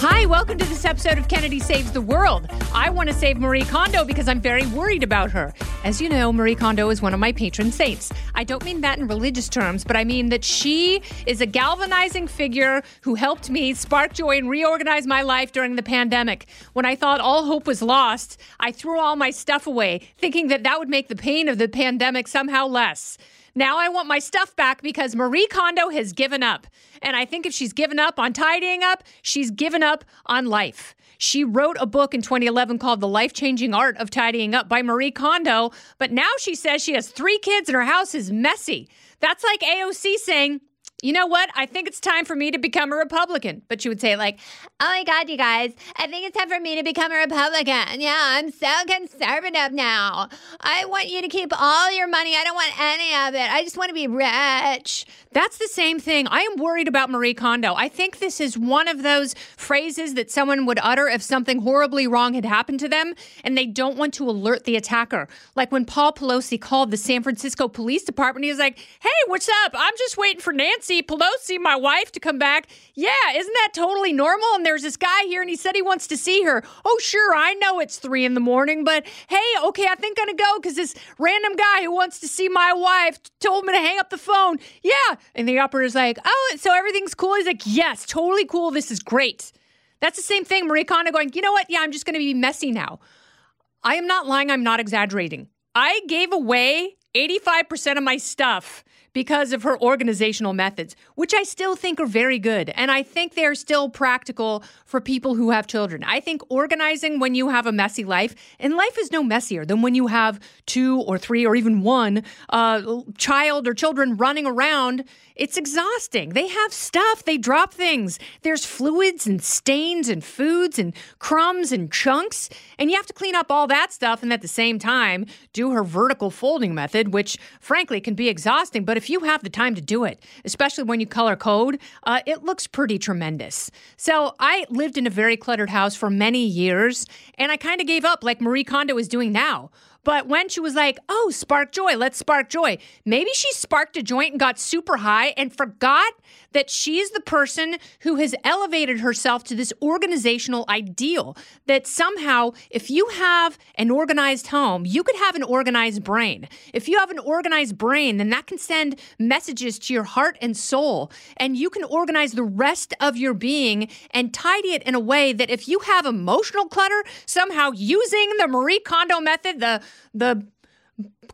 Hi, welcome to this episode of Kennedy Saves the World. I want to save Marie Kondo because I'm very worried about her. As you know, Marie Kondo is one of my patron saints. I don't mean that in religious terms, but I mean that she is a galvanizing figure who helped me spark joy and reorganize my life during the pandemic. When I thought all hope was lost, I threw all my stuff away, thinking that that would make the pain of the pandemic somehow less. Now I want my stuff back because Marie Kondo has given up. And I think if she's given up on tidying up, she's given up on life. She wrote a book in 2011 called The Life Changing Art of Tidying Up by Marie Kondo, but now she says she has three kids and her house is messy. That's like AOC saying, you know what? I think it's time for me to become a Republican. But she would say, like, oh my God, you guys, I think it's time for me to become a Republican. Yeah, I'm so conservative now. I want you to keep all your money. I don't want any of it. I just want to be rich. That's the same thing. I am worried about Marie Kondo. I think this is one of those phrases that someone would utter if something horribly wrong had happened to them and they don't want to alert the attacker. Like when Paul Pelosi called the San Francisco Police Department, he was like, hey, what's up? I'm just waiting for Nancy Pelosi, my wife, to come back. Yeah, isn't that totally normal? And there's this guy here and he said he wants to see her. Oh, sure, I know it's three in the morning, but hey, okay, I think I'm gonna go because this random guy who wants to see my wife told me to hang up the phone. Yeah. And the operator's like, oh, so everything's cool? He's like, yes, totally cool. This is great. That's the same thing. Marie Kondo going, you know what? Yeah, I'm just gonna be messy now. I am not lying, I'm not exaggerating. I gave away 85% of my stuff because of her organizational methods, which I still think are very good. And I think they're still practical for people who have children. I think organizing when you have a messy life, and life is no messier than when you have two or three or even one uh, child or children running around. It's exhausting. They have stuff, they drop things. There's fluids and stains and foods and crumbs and chunks. And you have to clean up all that stuff and at the same time do her vertical folding method, which frankly can be exhausting. But if you have the time to do it, especially when you color code, uh, it looks pretty tremendous. So I lived in a very cluttered house for many years and I kind of gave up like Marie Kondo is doing now. But when she was like, oh, spark joy, let's spark joy, maybe she sparked a joint and got super high and forgot that she's the person who has elevated herself to this organizational ideal. That somehow, if you have an organized home, you could have an organized brain. If you have an organized brain, then that can send messages to your heart and soul. And you can organize the rest of your being and tidy it in a way that if you have emotional clutter, somehow using the Marie Kondo method, the the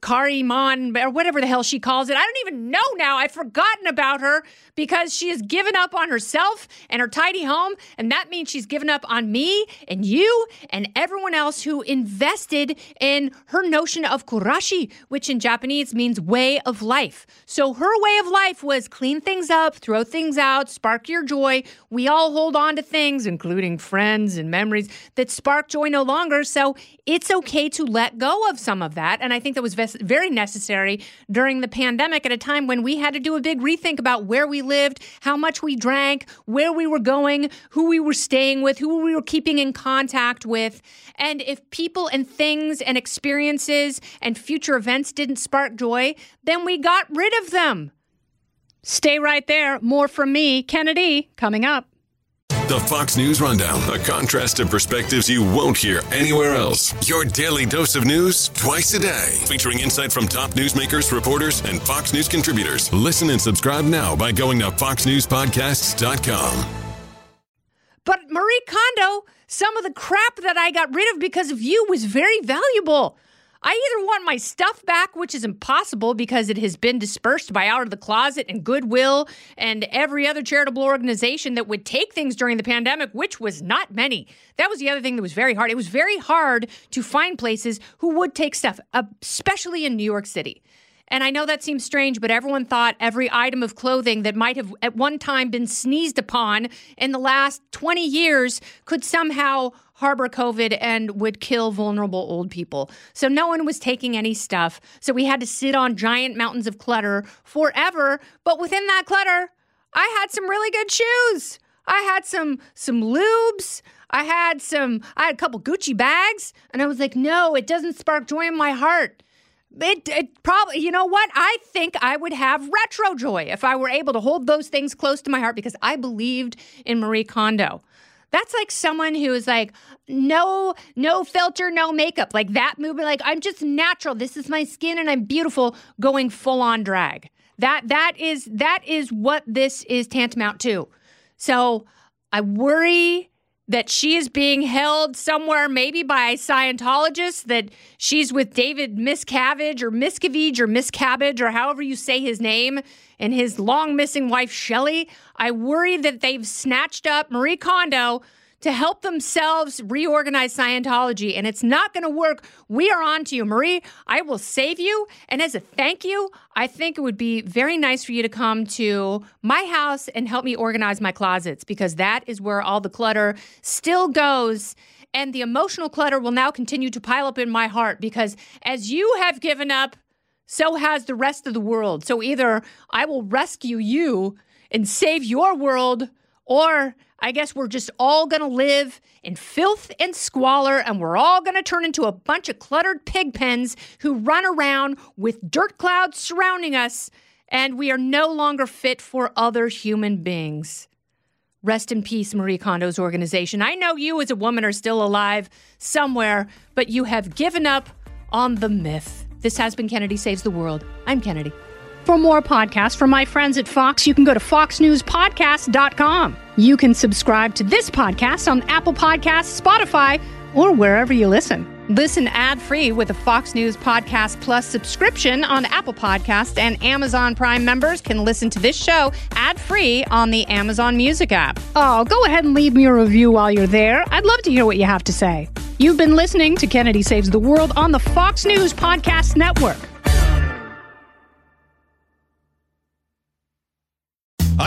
Kariman or whatever the hell she calls it. I don't even know now. I've forgotten about her because she has given up on herself and her tidy home. And that means she's given up on me and you and everyone else who invested in her notion of kurashi, which in Japanese means way of life. So her way of life was clean things up, throw things out, spark your joy. We all hold on to things, including friends and memories that spark joy no longer. So it's okay to let go of some of that. And I think that was very necessary during the pandemic at a time when we had to do a big rethink about where we lived, how much we drank, where we were going, who we were staying with, who we were keeping in contact with. And if people and things and experiences and future events didn't spark joy, then we got rid of them. Stay right there. More from me, Kennedy, coming up. The Fox News Rundown, a contrast of perspectives you won't hear anywhere else. Your daily dose of news twice a day, featuring insight from top newsmakers, reporters, and Fox News contributors. Listen and subscribe now by going to foxnewspodcasts.com. But Marie Kondo, some of the crap that I got rid of because of you was very valuable. I either want my stuff back, which is impossible because it has been dispersed by Out of the Closet and Goodwill and every other charitable organization that would take things during the pandemic, which was not many. That was the other thing that was very hard. It was very hard to find places who would take stuff, especially in New York City. And I know that seems strange, but everyone thought every item of clothing that might have at one time been sneezed upon in the last 20 years could somehow harbor COVID and would kill vulnerable old people. So no one was taking any stuff. So we had to sit on giant mountains of clutter forever. But within that clutter, I had some really good shoes. I had some some Loubs. I had some I had a couple Gucci bags and I was like, "No, it doesn't spark joy in my heart." It, it probably, you know what? I think I would have retro joy if I were able to hold those things close to my heart because I believed in Marie Kondo. That's like someone who is like, no, no filter, no makeup. Like that movement, like I'm just natural. This is my skin and I'm beautiful, going full on drag. That that is that is what this is tantamount to. So I worry that she is being held somewhere, maybe by Scientologists, that she's with David Miscavige or Miscavige or Miscabbage or however you say his name and his long missing wife, Shelley. I worry that they've snatched up Marie Kondo to help themselves reorganize Scientology, and it's not going to work. We are on to you, Marie. I will save you. And as a thank you, I think it would be very nice for you to come to my house and help me organize my closets because that is where all the clutter still goes. And the emotional clutter will now continue to pile up in my heart because as you have given up, so has the rest of the world. So either I will rescue you and save your world, or I guess we're just all going to live in filth and squalor, and we're all going to turn into a bunch of cluttered pig pens who run around with dirt clouds surrounding us, and we are no longer fit for other human beings. Rest in peace, Marie Kondo's organization. I know you as a woman are still alive somewhere, but you have given up on the myth. This has been Kennedy Saves the World. I'm Kennedy. For more podcasts from my friends at Fox, you can go to foxnewspodcast.com. You can subscribe to this podcast on Apple Podcasts, Spotify, or wherever you listen. Listen ad-free with a Fox News Podcast Plus subscription on Apple Podcasts, and Amazon Prime members can listen to this show ad-free on the Amazon Music app. Oh, go ahead and leave me a review while you're there. I'd love to hear what you have to say. You've been listening to Kennedy Saves the World on the Fox News Podcast Network.